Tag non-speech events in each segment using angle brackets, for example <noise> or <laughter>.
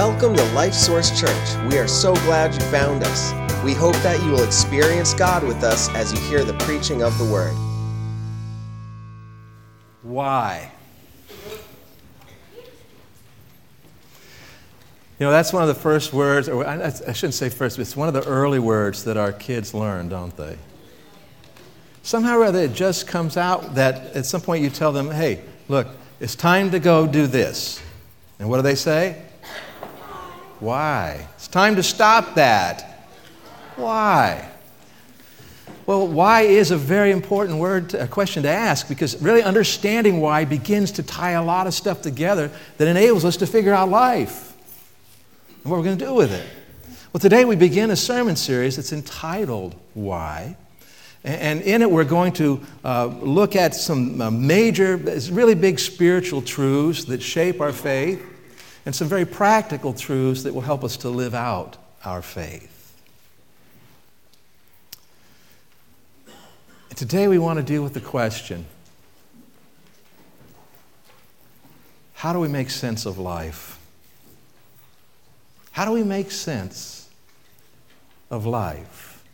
Welcome to Life Source Church. We are so glad you found us. We hope that you will experience God with us as you hear the preaching of the Word. Why? You know, that's one of the first words, or I, shouldn't say first, but it's one of the early words that our kids learn, don't they? Somehow or other, it just comes out that at some point you tell them, hey, look, it's time to go do this. And what do they say? Why? It's time to stop that. Why? Well, why is a very important word, to, a question to ask because really understanding why begins to tie a lot of stuff together that enables us to figure out life and what we're going to do with it. Well, today we begin a sermon series that's entitled Why. And in it, we're going to uh, look at some uh, major, really big spiritual truths that shape our faith and some very practical truths that will help us to live out our faith. Today, we want to deal with the question how do we make sense of life? How do we make sense of life?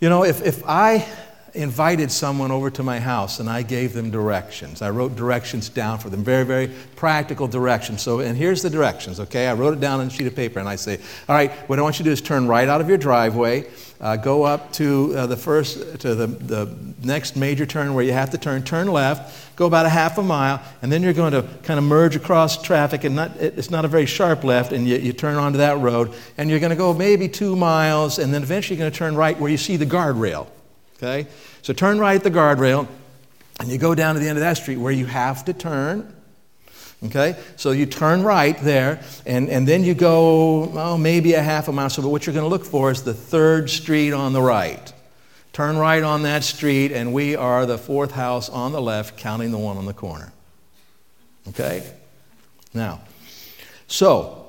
You know, if, if I invited someone over to my house and I gave them directions. I wrote directions down for them, very, very practical directions. So, and here's the directions, okay? I wrote it down on a sheet of paper and I say, all right, what I want you to do is turn right out of your driveway, uh, go up to uh, the first, to the, the next major turn where you have to turn, turn left, go about a half a mile, and then you're going to kind of merge across traffic, and not, it's not a very sharp left, and you, you turn onto that road, and you're going to go maybe two miles, and then eventually you're going to turn right where you see the guardrail. Okay? So turn right at the guardrail, and you go down to the end of that street where you have to turn. Okay? So you turn right there, and, and then you go, oh, maybe a half a mile. So, but what you're going to look for is the third street on the right. Turn right on that street, and we are the fourth house on the left, counting the one on the corner. Okay? Now, so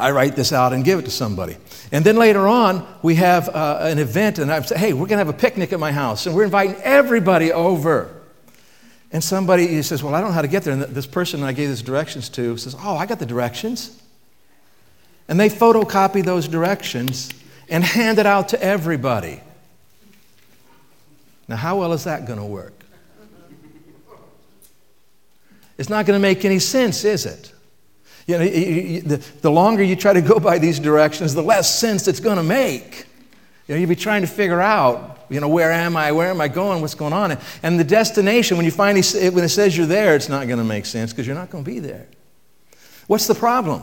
I write this out and give it to somebody. And then later on, we have uh, an event, and I say, hey, we're going to have a picnic at my house, and we're inviting everybody over. And somebody says, well, I don't know how to get there. And this person I gave these directions to says, oh, I got the directions. And they photocopy those directions and hand it out to everybody. Now, how well is that going to work? It's not going to make any sense, is it? You know, the, the longer you try to go by these directions, the less sense it's going to make. You know, you'll be trying to figure out, you know, where am I? Where am I going? What's going on? And the destination, when you finally, when it says you're there, it's not going to make sense because you're not going to be there. What's the problem?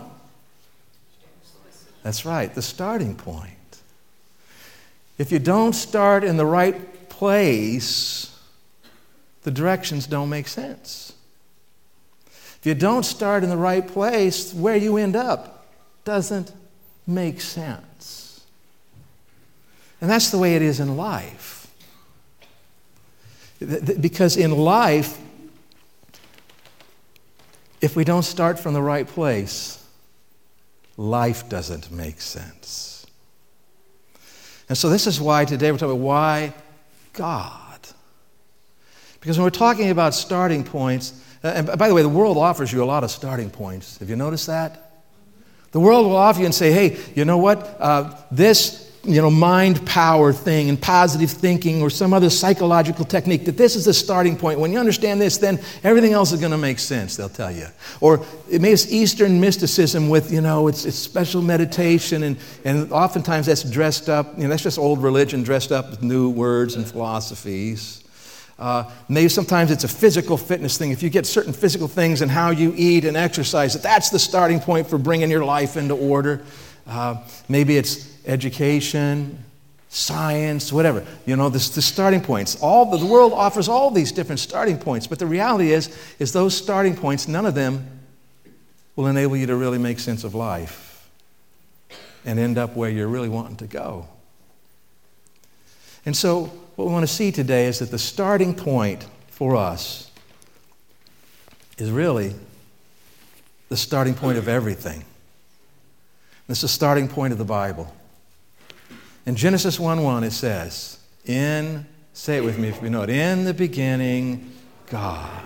That's right, the starting point. If you don't start in the right place, the directions don't make sense. You don't start in the right place, where you end up doesn't make sense. And that's the way it is in life. Because in life, if we don't start from the right place, life doesn't make sense. And so, this is why today we're talking about why God. Because when we're talking about starting points, and by the way, the world offers you a lot of starting points. Have you noticed that? The world will offer you and say, hey, you know what? Uh, this you know, mind power thing and positive thinking or some other psychological technique, that this is the starting point. When you understand this, then everything else is going to make sense, they'll tell you. Or it may be Eastern mysticism with, you know, it's, it's special meditation, and, and oftentimes that's dressed up, you know, that's just old religion dressed up with new words and philosophies. Uh, maybe sometimes it's a physical fitness thing. If you get certain physical things and how you eat and exercise, that's the starting point for bringing your life into order. Uh, maybe it's education, science, whatever. You know, this, the starting points. All the, the world offers all these different starting points, but the reality is, is those starting points, none of them will enable you to really make sense of life and end up where you're really wanting to go. And so, what we want to see today is that the starting point for us is really the starting point of everything. This is the starting point of the Bible. In Genesis 1 1, it says, In, say it with me if you know it, in the beginning, God.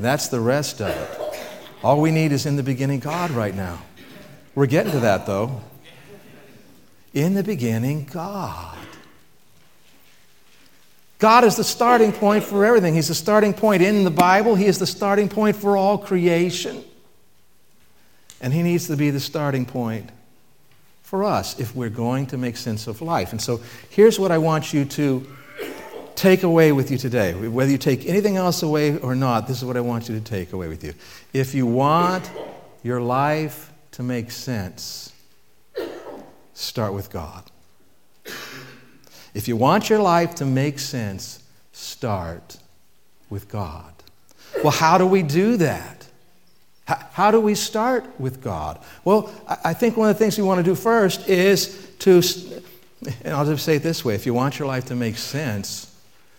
That's the rest of it. All we need is in the beginning God right now. We're getting to that though. In the beginning, God. God is the starting point for everything. He's the starting point in the Bible, He is the starting point for all creation. And He needs to be the starting point for us if we're going to make sense of life. And so here's what I want you to take away with you today. Whether you take anything else away or not, this is what I want you to take away with you. If you want your life to make sense, start with God. If you want your life to make sense, start with God. Well, how do we do that? How do we start with God? Well, I think one of the things we want to do first is to, and I'll just say it this way if you want your life to make sense,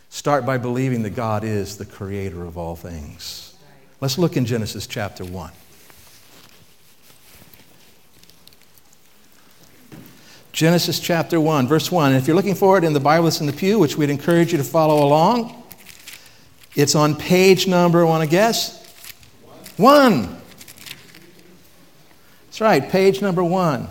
start by believing that God is the creator of all things. Let's look in Genesis chapter 1. Genesis chapter 1, verse 1. And if you're looking for it in the Bible that's in the pew, which we'd encourage you to follow along, it's on page number, want to guess? One. one. That's right, page number one.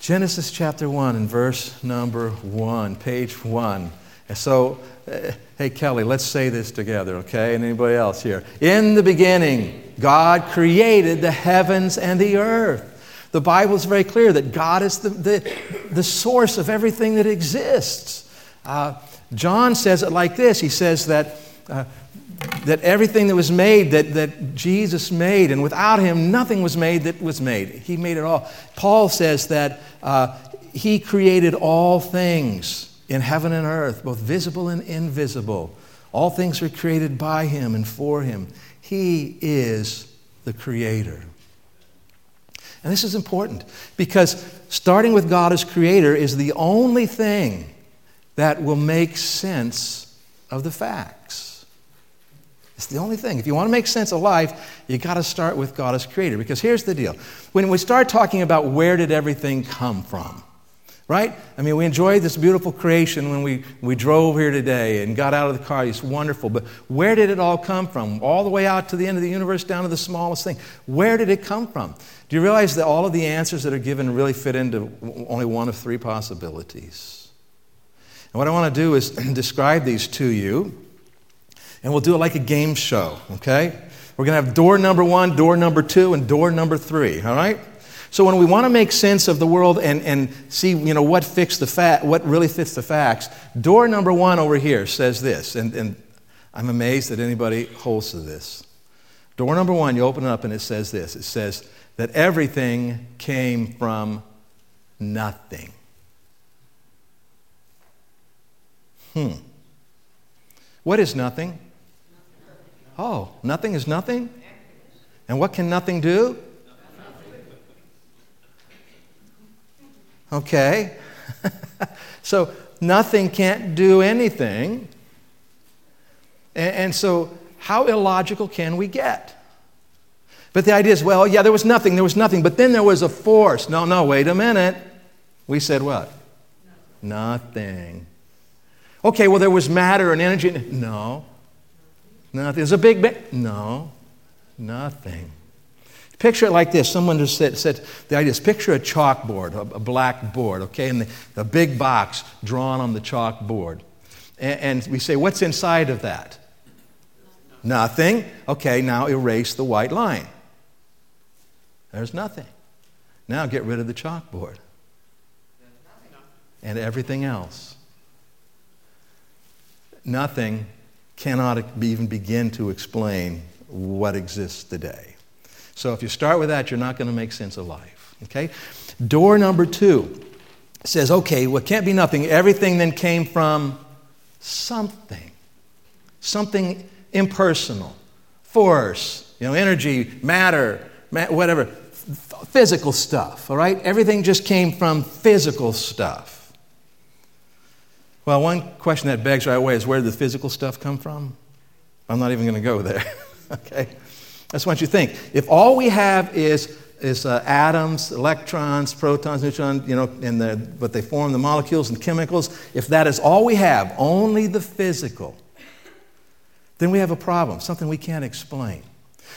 Genesis chapter 1 and verse number 1, page 1. So, uh, hey, Kelly, let's say this together, okay? And anybody else here? In the beginning, God created the heavens and the earth. The Bible is very clear that God is the, the, the source of everything that exists. Uh, John says it like this He says that. Uh, that everything that was made, that, that Jesus made, and without him, nothing was made that was made. He made it all. Paul says that uh, he created all things in heaven and earth, both visible and invisible. All things were created by him and for him. He is the creator. And this is important because starting with God as creator is the only thing that will make sense of the facts. It's the only thing. If you want to make sense of life, you got to start with God as creator because here's the deal. When we start talking about where did everything come from, right? I mean, we enjoyed this beautiful creation when we, we drove here today and got out of the car. It's wonderful. But where did it all come from? All the way out to the end of the universe, down to the smallest thing. Where did it come from? Do you realize that all of the answers that are given really fit into only one of three possibilities? And what I want to do is <clears throat> describe these to you, and we'll do it like a game show, okay? We're going to have door number one, door number two, and door number three, all right? So when we want to make sense of the world and, and see you know, what, fits the fa- what really fits the facts, door number one over here says this, and, and I'm amazed that anybody holds to this. Door number one, you open it up and it says this it says that everything came from nothing. Hmm. What is nothing? Oh, nothing is nothing? And what can nothing do? Okay? <laughs> so nothing can't do anything. And, and, so, how illogical can we get? But the idea is, well, yeah, there was nothing, there was nothing, but then there was a force. No, no, wait a minute. We said what? Nothing. Okay, well, there was matter and energy. No. Nothing. There's a big bang. No. Nothing. Picture it like this. Someone just said, said the idea is picture a chalkboard, a, a black board, okay, and the, the, big box drawn on the chalkboard. And, and we say, what's inside of that? Nothing. Okay, now erase the white line. There's nothing. Now get rid of the chalkboard and everything else. Nothing cannot even begin to explain what exists today. So if you start with that, you're not going to make sense of life. Okay? Door number two says, okay, well, it can't be nothing. Everything then came from something, something impersonal, force, you know, energy, matter, whatever, physical stuff, all right? Everything just came from physical stuff. Well, one question that begs right away is where did the physical stuff come from? I'm not even going to go there, <laughs> okay? That's what you think. If all we have is, is uh, atoms, electrons, protons, neutrons, you know, and the, but they form the molecules and chemicals, if that is all we have, only the physical, then we have a problem, something we can't explain.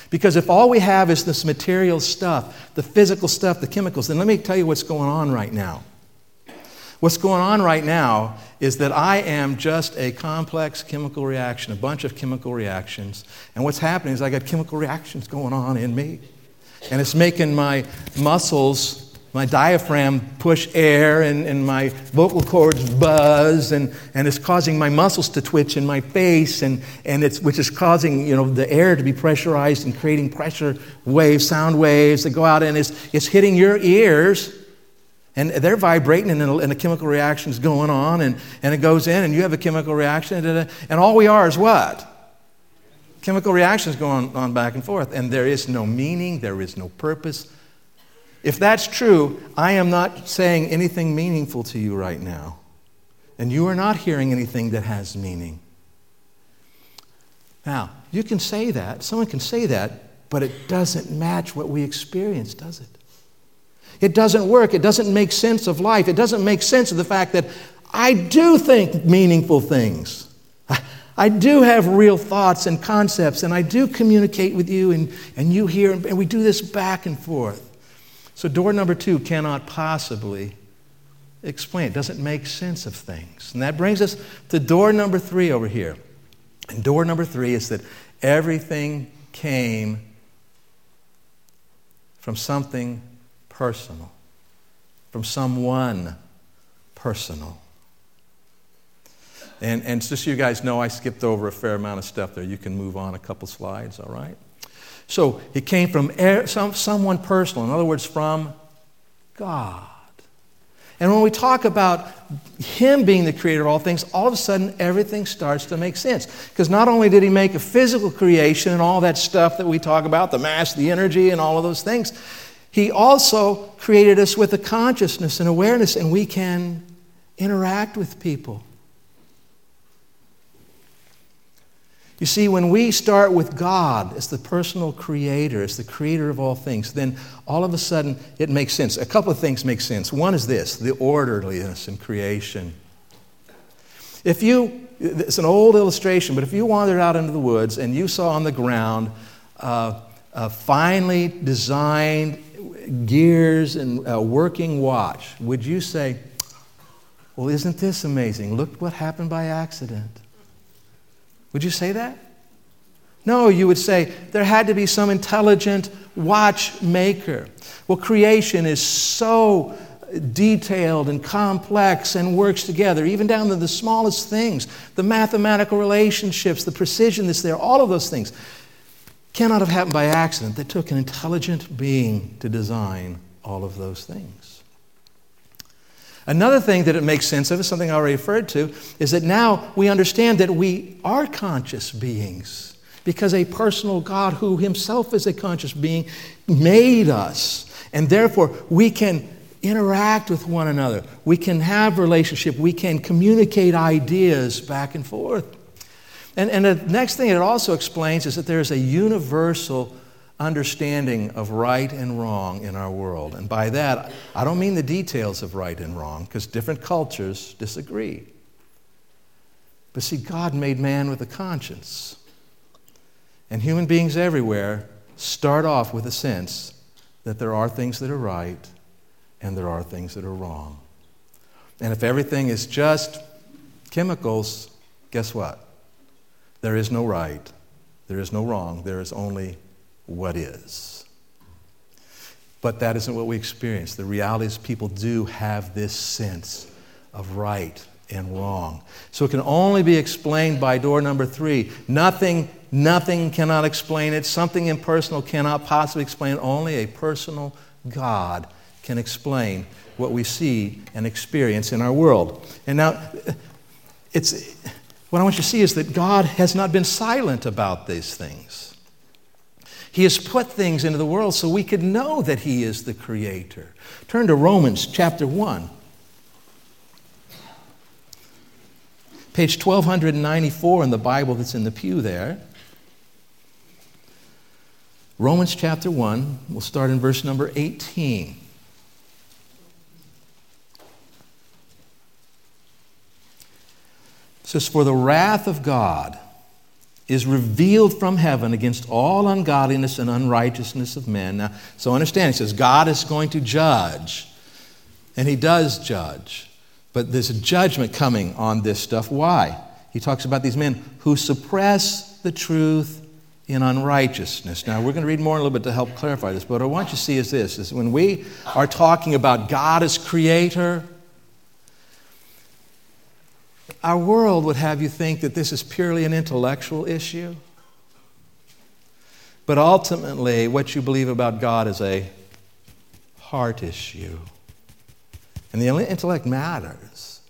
Because if all we have is this material stuff, the physical stuff, the chemicals, then let me tell you what's going on right now. What's going on right now is that I am just a complex chemical reaction, a bunch of chemical reactions. And what's happening is I got chemical reactions going on in me. And it's making my muscles my diaphragm push air and, and my vocal cords buzz and, and it's causing my muscles to twitch in my face and, and it's, which is causing you know, the air to be pressurized and creating pressure waves sound waves that go out and it's, it's hitting your ears and they're vibrating and a, and a chemical reaction is going on and, and it goes in and you have a chemical reaction and all we are is what chemical reactions going on back and forth and there is no meaning there is no purpose if that's true, I am not saying anything meaningful to you right now. And you are not hearing anything that has meaning. Now, you can say that, someone can say that, but it doesn't match what we experience, does it? It doesn't work. It doesn't make sense of life. It doesn't make sense of the fact that I do think meaningful things. I do have real thoughts and concepts, and I do communicate with you, and, and you hear, and we do this back and forth. So, door number two cannot possibly explain. It doesn't make sense of things. And that brings us to door number three over here. And door number three is that everything came from something personal, from someone personal. And, and just so you guys know, I skipped over a fair amount of stuff there. You can move on a couple slides, all right? So it came from some, someone personal, in other words, from God. And when we talk about Him being the creator of all things, all of a sudden everything starts to make sense. Because not only did He make a physical creation and all that stuff that we talk about, the mass, the energy, and all of those things, He also created us with a consciousness and awareness, and we can interact with people. You see, when we start with God as the personal creator, as the creator of all things, then all of a sudden it makes sense. A couple of things make sense. One is this the orderliness in creation. If you, it's an old illustration, but if you wandered out into the woods and you saw on the ground uh, a finely designed gears and a working watch, would you say, Well, isn't this amazing? Look what happened by accident. Would you say that? No, you would say there had to be some intelligent watchmaker. Well, creation is so detailed and complex and works together, even down to the smallest things, the mathematical relationships, the precision that's there, all of those things cannot have happened by accident. They took an intelligent being to design all of those things. Another thing that it makes sense of is something I already referred to, is that now we understand that we are conscious beings because a personal God who himself is a conscious being made us. And therefore, we can interact with one another. We can have relationship. We can communicate ideas back and forth. And, and the next thing it also explains is that there is a universal understanding of right and wrong in our world. And by that, I don't mean the details of right and wrong, because different cultures disagree. But see, God made man with a conscience. And human beings everywhere start off with a sense that there are things that are right and there are things that are wrong. And if everything is just chemicals, guess what? There is no right, there is no wrong, there is only what is. But that isn't what we experience. The reality is, people do have this sense of right and wrong. So it can only be explained by door number three. Nothing, nothing cannot explain it. Something impersonal cannot possibly explain. it. Only a personal God can explain what we see and experience in our world. And now, it's, what I want you to see is that God has not been silent about these things. He has put things into the world so we could know that He is the Creator. Turn to Romans chapter 1. Page 1294 in the Bible that's in the pew there. Romans chapter 1, we'll start in verse number 18. It says, For the wrath of God is revealed from heaven against all ungodliness and unrighteousness of men. Now, so understand, he says God is going to judge, and he does judge. But there's a judgment coming on this stuff. Why? He talks about these men who suppress the truth in unrighteousness. Now, we're going to read more in a little bit to help clarify this, but what I want you to see is this is when we are talking about God as creator, our world would have you think that this is purely an intellectual issue. But ultimately, what you believe about God is a heart issue. And the intellect matters.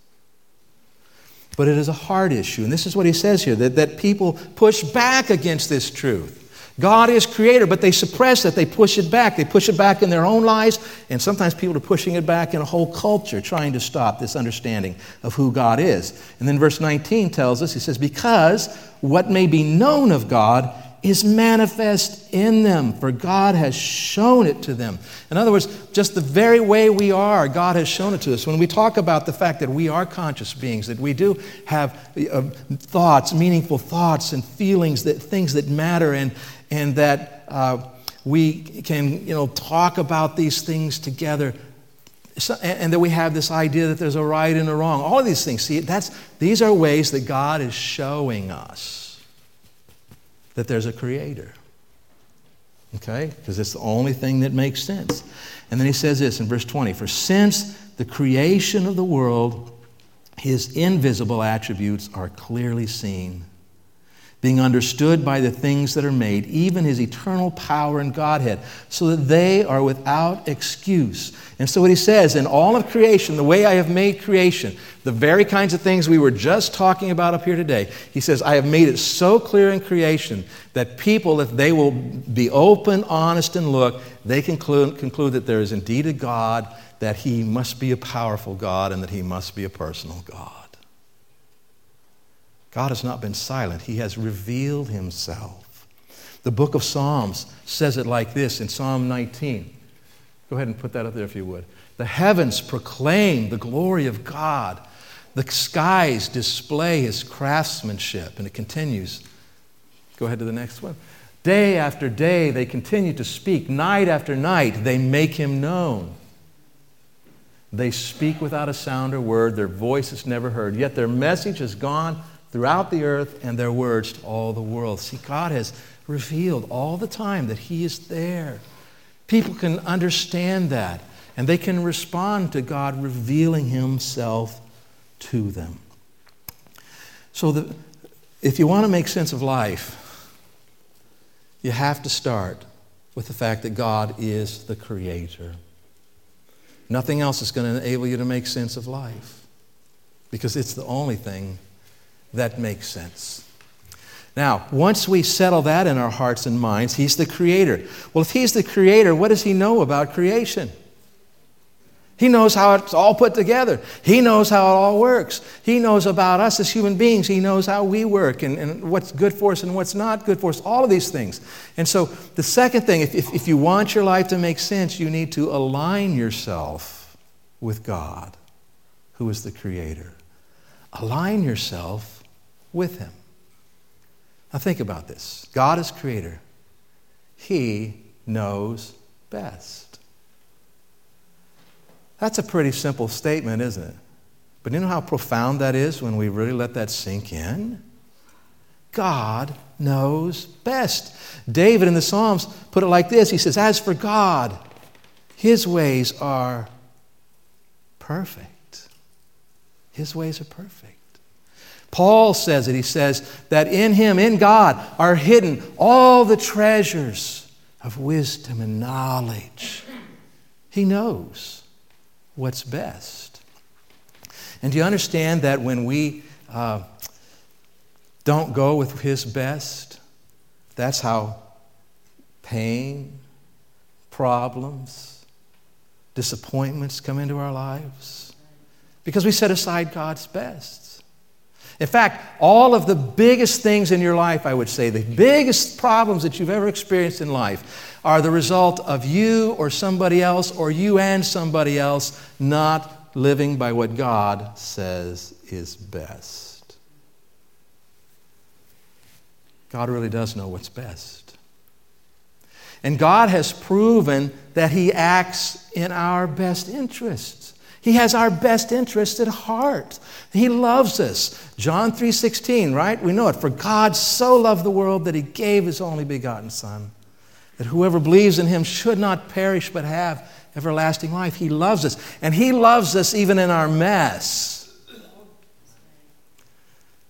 But it is a heart issue. And this is what he says here that, that people push back against this truth. God is creator, but they suppress it. They push it back. They push it back in their own lives, and sometimes people are pushing it back in a whole culture, trying to stop this understanding of who God is. And then verse 19 tells us, he says, Because what may be known of God is manifest in them, for God has shown it to them. In other words, just the very way we are, God has shown it to us. When we talk about the fact that we are conscious beings, that we do have uh, thoughts, meaningful thoughts and feelings, that things that matter, and, and that uh, we can you know, talk about these things together. So, and, and that we have this idea that there's a right and a wrong. All of these things, see, that's, these are ways that God is showing us that there's a creator. Okay? Because it's the only thing that makes sense. And then he says this in verse 20 For since the creation of the world, his invisible attributes are clearly seen being understood by the things that are made, even his eternal power and Godhead, so that they are without excuse. And so, what he says, in all of creation, the way I have made creation, the very kinds of things we were just talking about up here today, he says, I have made it so clear in creation that people, if they will be open, honest, and look, they conclude, conclude that there is indeed a God, that he must be a powerful God, and that he must be a personal God. God has not been silent, He has revealed Himself. The book of Psalms says it like this in Psalm 19. Go ahead and put that up there if you would. The heavens proclaim the glory of God, the skies display His craftsmanship. And it continues. Go ahead to the next one. Day after day, they continue to speak. Night after night, they make him known. They speak without a sound or word. Their voice is never heard. Yet their message has gone throughout the earth and their words to all the world. See, God has revealed all the time that He is there. People can understand that and they can respond to God revealing Himself to them. So, the, if you want to make sense of life, you have to start with the fact that God is the Creator. Nothing else is going to enable you to make sense of life because it's the only thing that makes sense. Now, once we settle that in our hearts and minds, He's the Creator. Well, if He's the Creator, what does He know about creation? He knows how it's all put together. He knows how it all works. He knows about us as human beings. He knows how we work and, and what's good for us and what's not good for us, all of these things. And so, the second thing, if, if, if you want your life to make sense, you need to align yourself with God, who is the Creator. Align yourself with him. Now think about this God is creator, he knows best. That's a pretty simple statement, isn't it? But you know how profound that is when we really let that sink in? God knows best. David in the Psalms put it like this He says, As for God, his ways are perfect. His ways are perfect. Paul says it. He says that in him, in God, are hidden all the treasures of wisdom and knowledge. He knows what's best. And do you understand that when we uh, don't go with his best, that's how pain, problems, disappointments come into our lives? Because we set aside God's best. In fact, all of the biggest things in your life, I would say, the biggest problems that you've ever experienced in life are the result of you or somebody else or you and somebody else not living by what God says is best. God really does know what's best. And God has proven that He acts in our best interests. He has our best interest at heart. He loves us. John 3:16, right? We know it. For God so loved the world that he gave his only begotten son, that whoever believes in him should not perish but have everlasting life. He loves us, and he loves us even in our mess.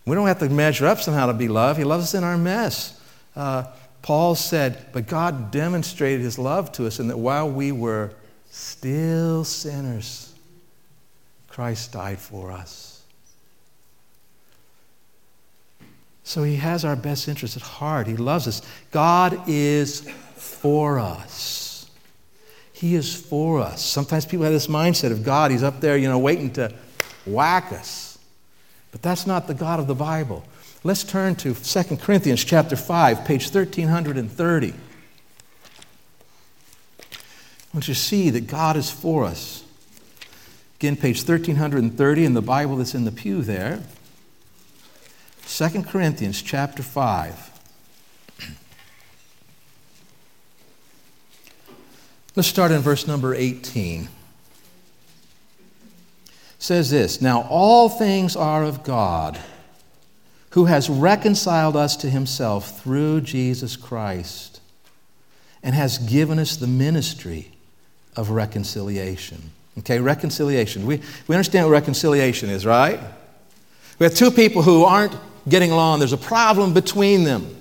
We don't have to measure up somehow to be loved. He loves us in our mess. Uh, Paul said, But God demonstrated his love to us in that while we were still sinners, Christ died for us. So he has our best interests at heart. He loves us. God is for us. He is for us. Sometimes people have this mindset of God, he's up there, you know, waiting to whack us. But that's not the God of the Bible. Let's turn to 2 Corinthians chapter 5, page 1330. I want you to see that God is for us. Again, page 1330 in the Bible that's in the pew there. 2 Corinthians chapter 5. Let's start in verse number 18 says this Now all things are of God, who has reconciled us to himself through Jesus Christ, and has given us the ministry of reconciliation. Okay, reconciliation. We, we understand what reconciliation is, right? We have two people who aren't getting along, there's a problem between them.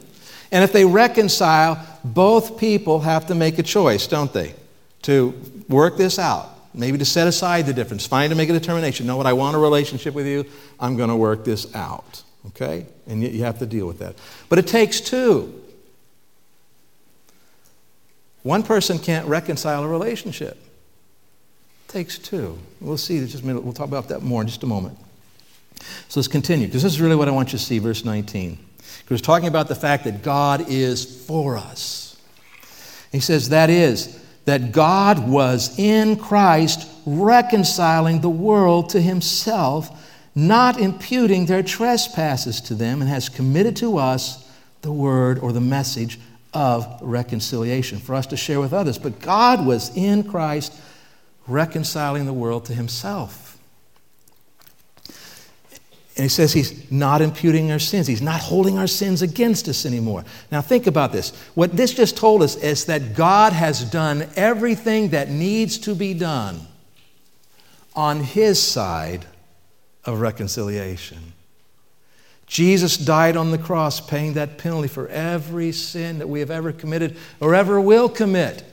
And if they reconcile, both people have to make a choice, don't they? To work this out. Maybe to set aside the difference, find to make a determination. Know what? I want a relationship with you. I'm going to work this out. Okay? And you have to deal with that. But it takes two. One person can't reconcile a relationship. Takes two. We'll see just a minute. We'll talk about that more in just a moment. So let's continue, because this is really what I want you to see, verse 19. Because we're talking about the fact that God is for us. He says, that is, that God was in Christ reconciling the world to himself, not imputing their trespasses to them, and has committed to us the word or the message of reconciliation for us to share with others. But God was in Christ reconciling the world to himself and he says he's not imputing our sins. He's not holding our sins against us anymore. Now, think about this. What this just told us is that God has done everything that needs to be done on his side of reconciliation. Jesus died on the cross, paying that penalty for every sin that we have ever committed or ever will commit.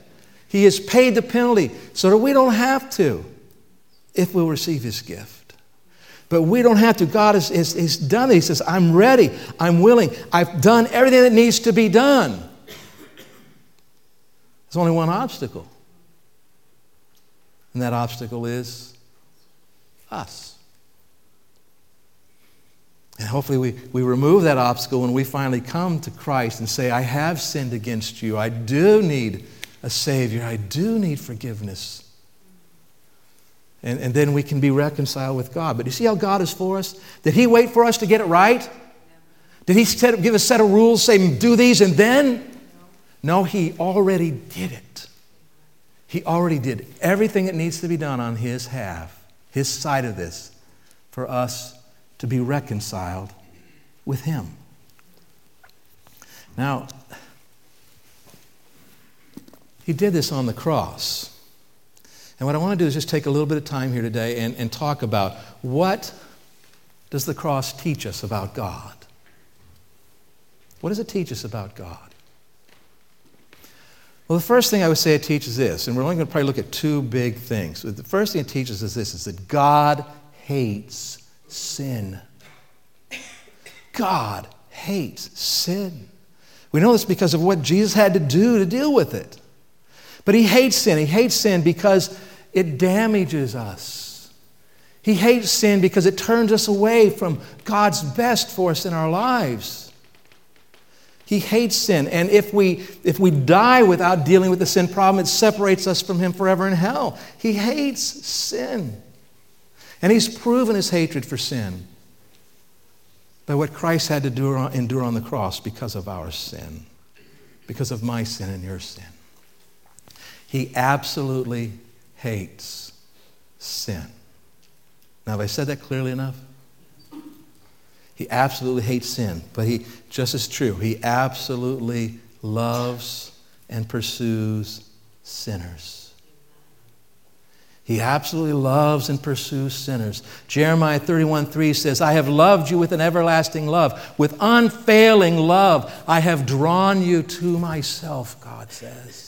He has paid the penalty so that we don't have to if we'll receive his gift. But we don't have to. God has, has, has done it. He says, I'm ready. I'm willing. I've done everything that needs to be done. There's only one obstacle. And that obstacle is us. And hopefully, we, we remove that obstacle when we finally come to Christ and say, I have sinned against you. I do need a Savior. I do need forgiveness. And, and then we can be reconciled with God. But you see how God is for us? Did He wait for us to get it right? Did He set, give a set of rules, say, do these and then? No, He already did it. He already did everything that needs to be done on His half, His side of this, for us to be reconciled with Him. Now, He did this on the cross. And what I want to do is just take a little bit of time here today and, and talk about what does the cross teach us about God? What does it teach us about God? Well, the first thing I would say it teaches this, and we're only going to probably look at two big things. The first thing it teaches us this is that God hates sin. God hates sin. We know this because of what Jesus had to do to deal with it. But he hates sin. He hates sin because it damages us. He hates sin because it turns us away from God's best for us in our lives. He hates sin. And if we, if we die without dealing with the sin problem, it separates us from Him forever in hell. He hates sin. And He's proven His hatred for sin by what Christ had to endure on the cross because of our sin, because of my sin and your sin. He absolutely hates sin. Now, have I said that clearly enough? He absolutely hates sin, but he, just as true, he absolutely loves and pursues sinners. He absolutely loves and pursues sinners. Jeremiah 31 3 says, I have loved you with an everlasting love. With unfailing love, I have drawn you to myself, God says.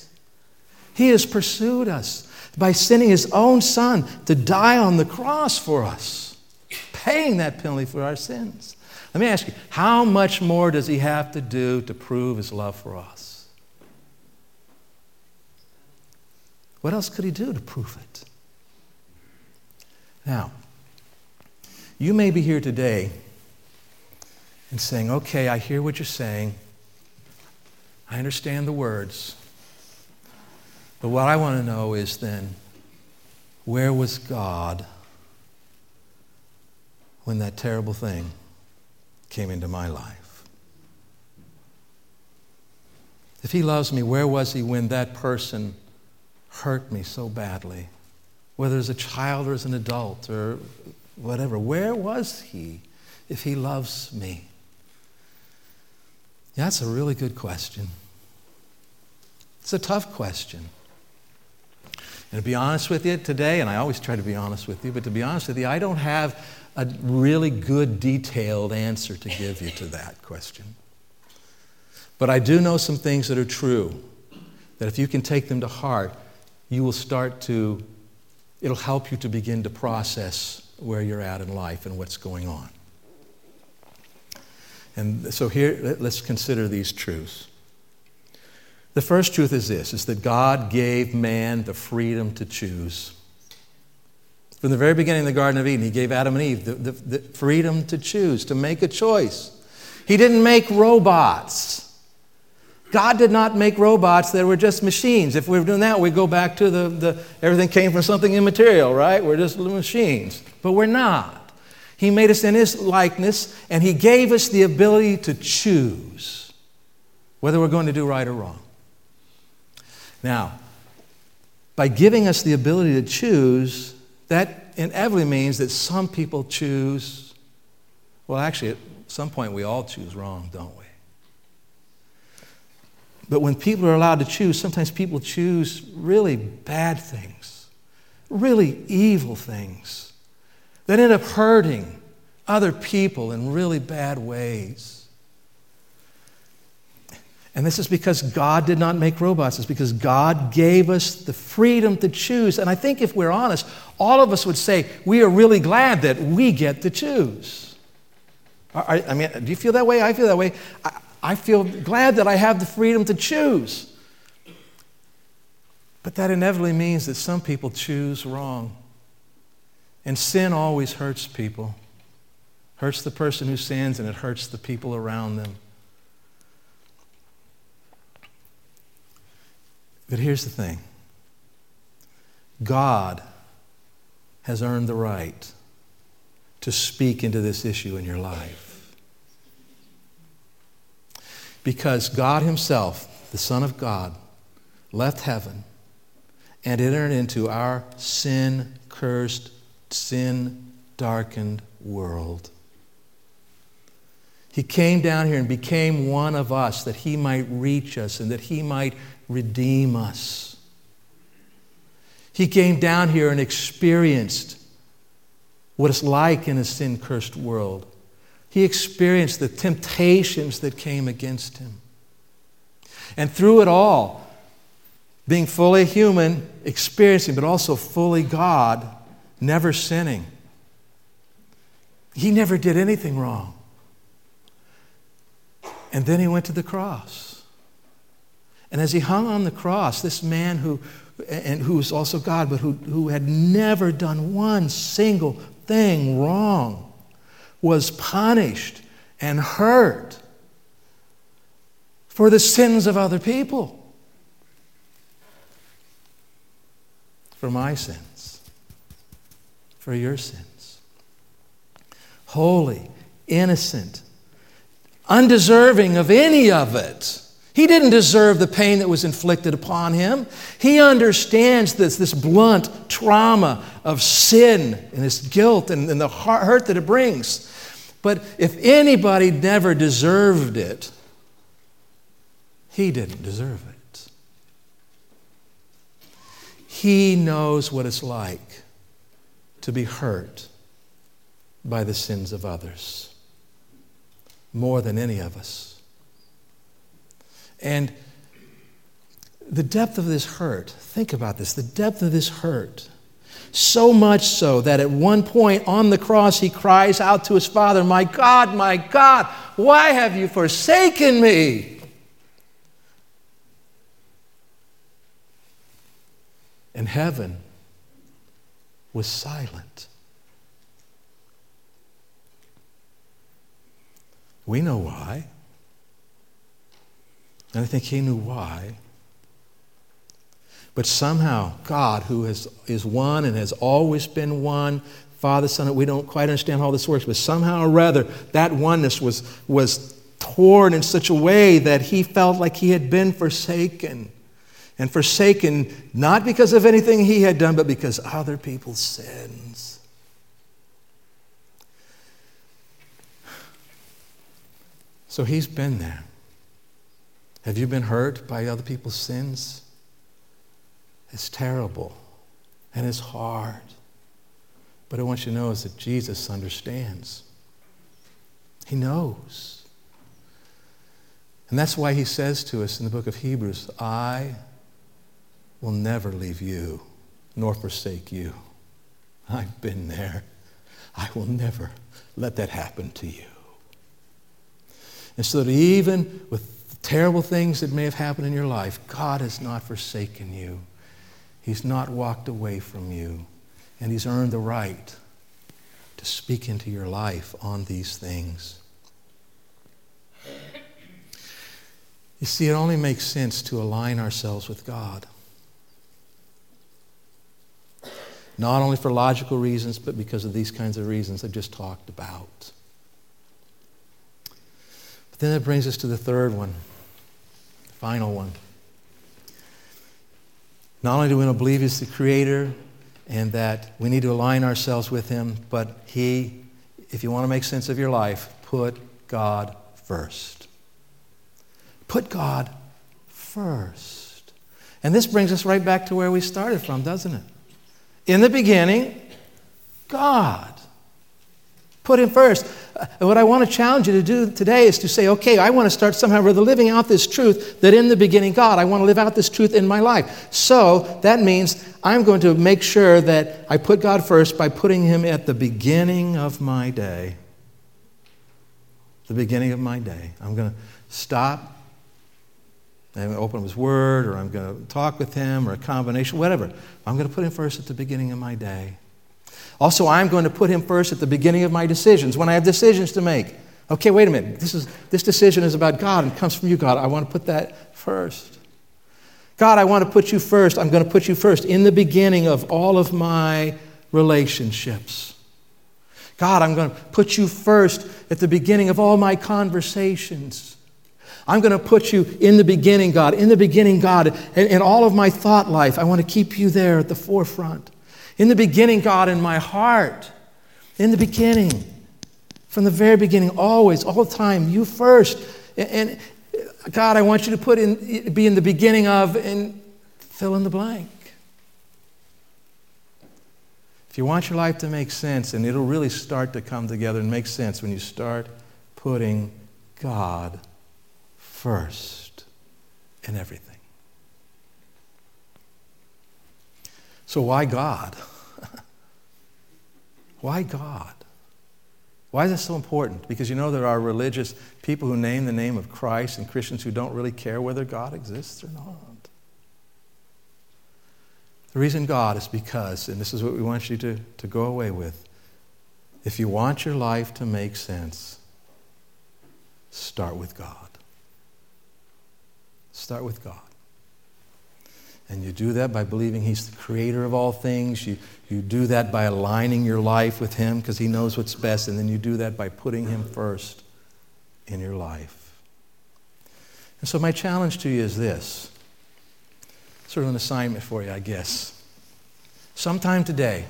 He has pursued us by sending his own son to die on the cross for us, paying that penalty for our sins. Let me ask you, how much more does he have to do to prove his love for us? What else could he do to prove it? Now, you may be here today and saying, okay, I hear what you're saying. I understand the words. But what I want to know is then, where was God when that terrible thing came into my life? If He loves me, where was He when that person hurt me so badly? whether as a child or as an adult or whatever. Where was he if he loves me? Yeah, that's a really good question. It's a tough question. And to be honest with you today, and I always try to be honest with you, but to be honest with you, I don't have a really good, detailed answer to give you to that question. But I do know some things that are true, that if you can take them to heart, you will start to it'll help you to begin to process where you're at in life and what's going on. And so here, let's consider these truths. The first truth is this, is that God gave man the freedom to choose. From the very beginning of the Garden of Eden, he gave Adam and Eve the, the, the freedom to choose, to make a choice. He didn't make robots. God did not make robots that were just machines. If we were doing that, we go back to the, the everything came from something immaterial, right? We're just little machines. But we're not. He made us in His likeness, and He gave us the ability to choose whether we're going to do right or wrong. Now, by giving us the ability to choose, that inevitably means that some people choose, well, actually, at some point we all choose wrong, don't we? But when people are allowed to choose, sometimes people choose really bad things, really evil things that end up hurting other people in really bad ways. And this is because God did not make robots. It's because God gave us the freedom to choose. And I think if we're honest, all of us would say we are really glad that we get to choose. I mean, do you feel that way? I feel that way. I feel glad that I have the freedom to choose. But that inevitably means that some people choose wrong. And sin always hurts people. Hurts the person who sins and it hurts the people around them. But here's the thing God has earned the right to speak into this issue in your life. Because God Himself, the Son of God, left heaven and entered into our sin cursed, sin darkened world. He came down here and became one of us that He might reach us and that He might redeem us. He came down here and experienced what it's like in a sin cursed world. He experienced the temptations that came against him. And through it all, being fully human, experiencing, but also fully God, never sinning. He never did anything wrong. And then he went to the cross. And as he hung on the cross, this man who, and who was also God, but who, who had never done one single thing wrong, was punished and hurt for the sins of other people. For my sins, for your sins. Holy, innocent, undeserving of any of it. He didn't deserve the pain that was inflicted upon him. He understands this, this blunt trauma of sin and this guilt and, and the hurt that it brings. But if anybody never deserved it, he didn't deserve it. He knows what it's like to be hurt by the sins of others more than any of us. And the depth of this hurt, think about this the depth of this hurt. So much so that at one point on the cross he cries out to his father, My God, my God, why have you forsaken me? And heaven was silent. We know why. And I think he knew why. But somehow, God, who is one and has always been one, Father, Son, we don't quite understand how this works, but somehow or rather, that oneness was, was torn in such a way that he felt like he had been forsaken. And forsaken not because of anything he had done, but because other people's sins. So he's been there. Have you been hurt by other people's sins? It's terrible and it's hard. But I want you to know is that Jesus understands. He knows. And that's why he says to us in the book of Hebrews, I will never leave you nor forsake you. I've been there. I will never let that happen to you. And so that even with terrible things that may have happened in your life, God has not forsaken you. He's not walked away from you. And He's earned the right to speak into your life on these things. You see, it only makes sense to align ourselves with God. Not only for logical reasons, but because of these kinds of reasons I just talked about. But then that brings us to the third one final one. Not only do we believe He's the Creator and that we need to align ourselves with Him, but He, if you want to make sense of your life, put God first. Put God first. And this brings us right back to where we started from, doesn't it? In the beginning, God. Put Him first. Uh, what I want to challenge you to do today is to say, okay, I want to start somehow rather living out this truth that in the beginning, God, I want to live out this truth in my life. So that means I'm going to make sure that I put God first by putting Him at the beginning of my day. The beginning of my day. I'm going to stop. I'm going to open His Word, or I'm going to talk with Him, or a combination, whatever. I'm going to put Him first at the beginning of my day. Also, I'm going to put him first at the beginning of my decisions when I have decisions to make. Okay, wait a minute. This, is, this decision is about God and comes from you, God. I want to put that first. God, I want to put you first. I'm going to put you first in the beginning of all of my relationships. God, I'm going to put you first at the beginning of all my conversations. I'm going to put you in the beginning, God, in the beginning, God, in, in all of my thought life. I want to keep you there at the forefront. In the beginning, God, in my heart. In the beginning. From the very beginning, always, all the time, you first. And, God, I want you to put in, be in the beginning of, and fill in the blank. If you want your life to make sense, and it'll really start to come together and make sense when you start putting God first in everything. So, why God? <laughs> why God? Why is this so important? Because you know there are religious people who name the name of Christ and Christians who don't really care whether God exists or not. The reason God is because, and this is what we want you to, to go away with, if you want your life to make sense, start with God. Start with God. And you do that by believing He's the creator of all things. You, you do that by aligning your life with Him because He knows what's best. And then you do that by putting Him first in your life. And so, my challenge to you is this sort of an assignment for you, I guess. Sometime today,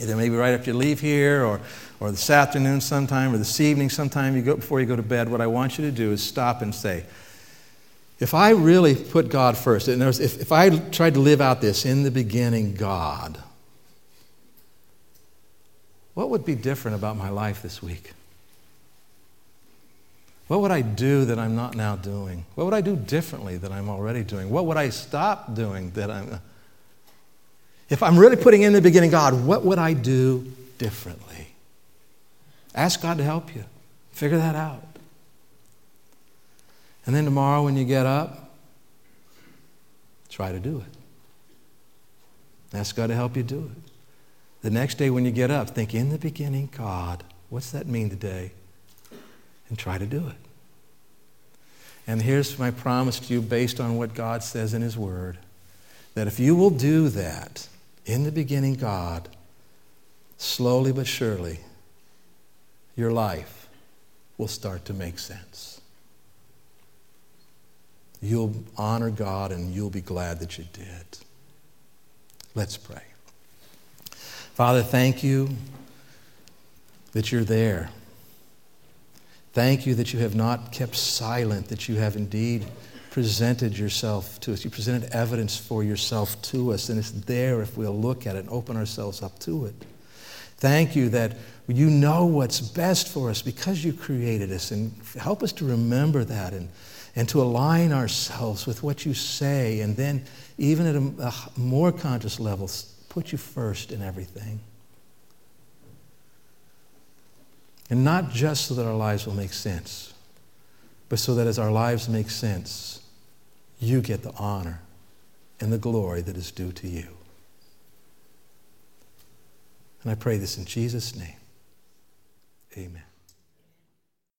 either maybe right after you leave here or, or this afternoon sometime or this evening sometime you go, before you go to bed, what I want you to do is stop and say, if I really put God first, if, if I tried to live out this in the beginning, God, what would be different about my life this week? What would I do that I'm not now doing? What would I do differently that I'm already doing? What would I stop doing that I'm. If I'm really putting in the beginning, God, what would I do differently? Ask God to help you. Figure that out. And then tomorrow when you get up, try to do it. Ask God to help you do it. The next day when you get up, think in the beginning, God, what's that mean today? And try to do it. And here's my promise to you based on what God says in His Word that if you will do that, in the beginning, God, slowly but surely, your life will start to make sense. You'll honor God and you'll be glad that you did. Let's pray. Father, thank you that you're there. Thank you that you have not kept silent, that you have indeed presented yourself to us. You presented evidence for yourself to us, and it's there if we'll look at it and open ourselves up to it. Thank you that you know what's best for us because you created us, and help us to remember that and, and to align ourselves with what you say, and then, even at a, a more conscious level, put you first in everything. And not just so that our lives will make sense, but so that as our lives make sense, you get the honor and the glory that is due to you. And I pray this in Jesus' name. Amen.